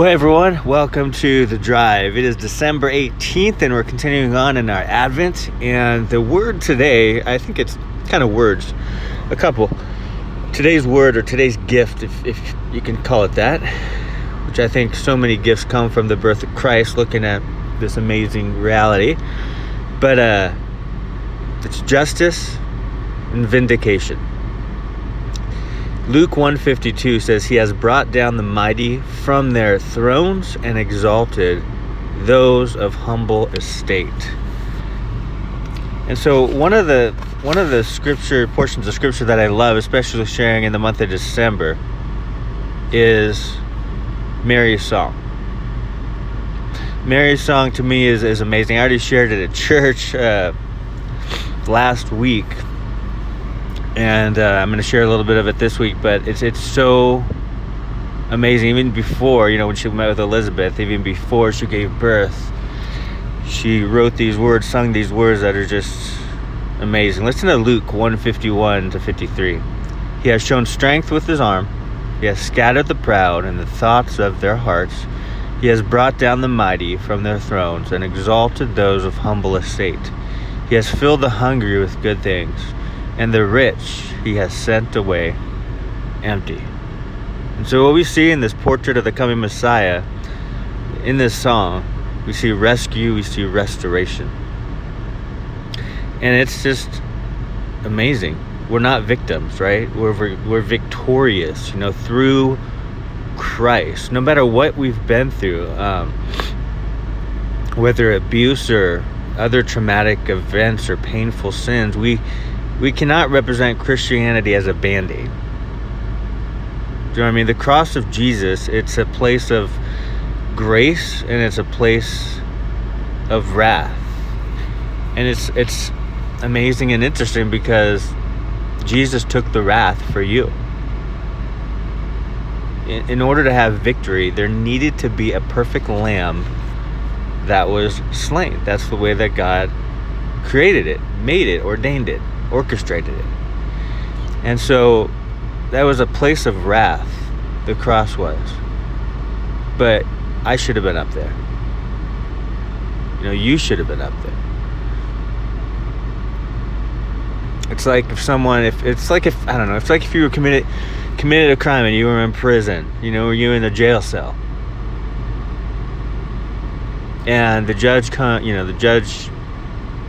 Well, everyone, welcome to the drive. It is December 18th, and we're continuing on in our Advent. And the word today, I think it's kind of words, a couple. Today's word or today's gift, if, if you can call it that, which I think so many gifts come from the birth of Christ, looking at this amazing reality. But uh, it's justice and vindication. Luke 152 says he has brought down the mighty from their thrones and exalted those of humble estate. And so one of the one of the scripture portions of scripture that I love, especially sharing in the month of December, is Mary's song. Mary's song to me is, is amazing. I already shared it at church uh, last week and uh, I'm going to share a little bit of it this week. But it's it's so amazing. Even before, you know, when she met with Elizabeth, even before she gave birth, she wrote these words, sung these words that are just amazing. Listen to Luke 151 to 53. He has shown strength with his arm. He has scattered the proud in the thoughts of their hearts. He has brought down the mighty from their thrones and exalted those of humble estate. He has filled the hungry with good things and the rich he has sent away empty. And so, what we see in this portrait of the coming Messiah, in this song, we see rescue, we see restoration. And it's just amazing. We're not victims, right? We're, we're victorious, you know, through Christ. No matter what we've been through, um, whether abuse or other traumatic events or painful sins, we we cannot represent Christianity as a band aid. Do you know what I mean? The cross of Jesus, it's a place of grace and it's a place of wrath. And it's it's amazing and interesting because Jesus took the wrath for you. In, in order to have victory, there needed to be a perfect lamb that was slain. That's the way that God created it, made it, ordained it orchestrated it. And so that was a place of wrath, the cross was. But I should have been up there. You know, you should have been up there. It's like if someone, if it's like if I don't know, it's like if you were committed committed a crime and you were in prison, you know, you in the jail cell, and the judge, con, you know, the judge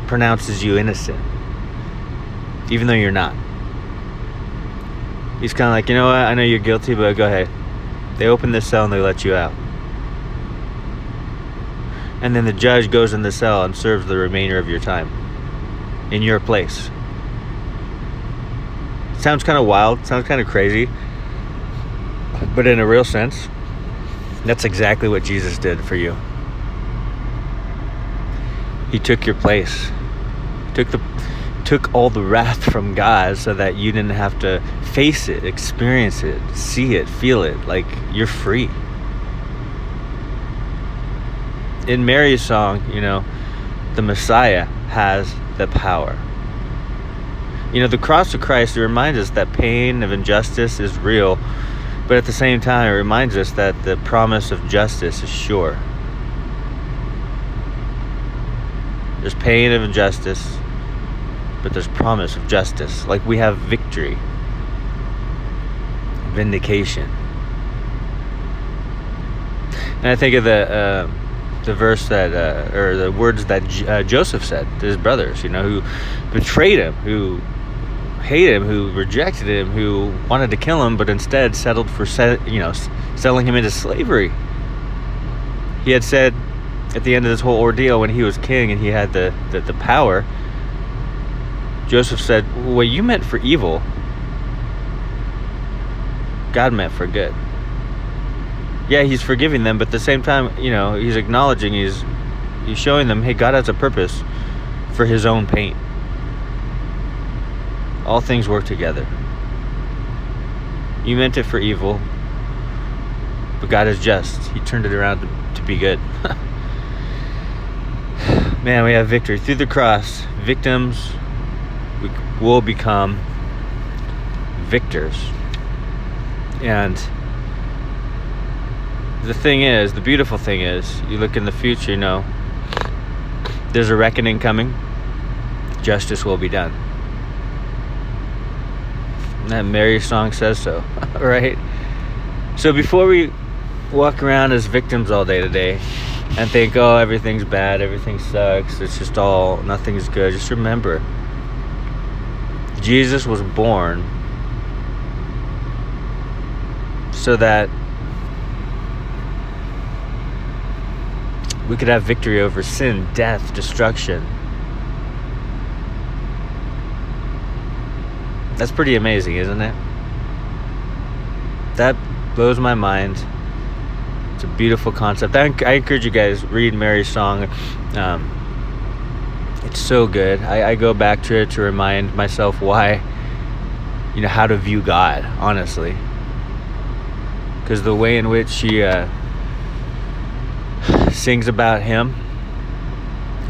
pronounces you innocent even though you're not. He's kind of like, you know what? I know you're guilty, but go ahead. They open the cell and they let you out. And then the judge goes in the cell and serves the remainder of your time in your place. Sounds kind of wild, sounds kind of crazy, but in a real sense, that's exactly what Jesus did for you. He took your place. He took the took all the wrath from God so that you didn't have to face it, experience it, see it, feel it. Like you're free. In Mary's song, you know, the Messiah has the power. You know, the cross of Christ reminds us that pain of injustice is real, but at the same time, it reminds us that the promise of justice is sure. There's pain of injustice, but there's promise of justice. Like we have victory, vindication. And I think of the uh, the verse that, uh, or the words that J- uh, Joseph said to his brothers, you know, who betrayed him, who hated him, who rejected him, who wanted to kill him, but instead settled for, set, you know, selling him into slavery. He had said at the end of this whole ordeal, when he was king and he had the, the, the power, Joseph said, What you meant for evil, God meant for good. Yeah, he's forgiving them, but at the same time, you know, he's acknowledging, he's he's showing them, hey, God has a purpose for his own pain. All things work together. You meant it for evil, but God is just. He turned it around to, to be good. Man, we have victory through the cross. Victims will become victors. And the thing is, the beautiful thing is, you look in the future, you know, there's a reckoning coming. Justice will be done. That Mary song says so, right? So before we walk around as victims all day today and think, oh, everything's bad, everything sucks, it's just all, nothing's good, just remember Jesus was born so that we could have victory over sin, death, destruction. That's pretty amazing, isn't it? That blows my mind. It's a beautiful concept. I, I encourage you guys read Mary's song. Um, it's so good. I, I go back to it to remind myself why, you know, how to view God, honestly. Because the way in which she uh, sings about Him,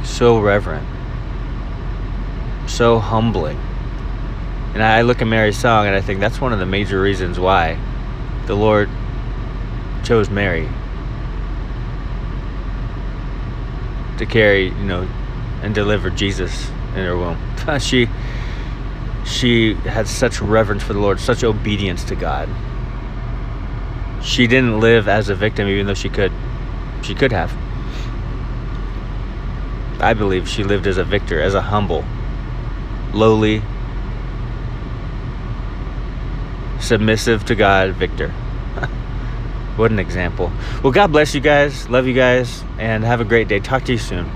so reverent, so humbling. And I look at Mary's song and I think that's one of the major reasons why the Lord chose Mary to carry, you know, and delivered Jesus in her womb. she she had such reverence for the Lord, such obedience to God. She didn't live as a victim even though she could she could have. I believe she lived as a victor, as a humble, lowly, submissive to God victor. what an example. Well, God bless you guys. Love you guys. And have a great day. Talk to you soon.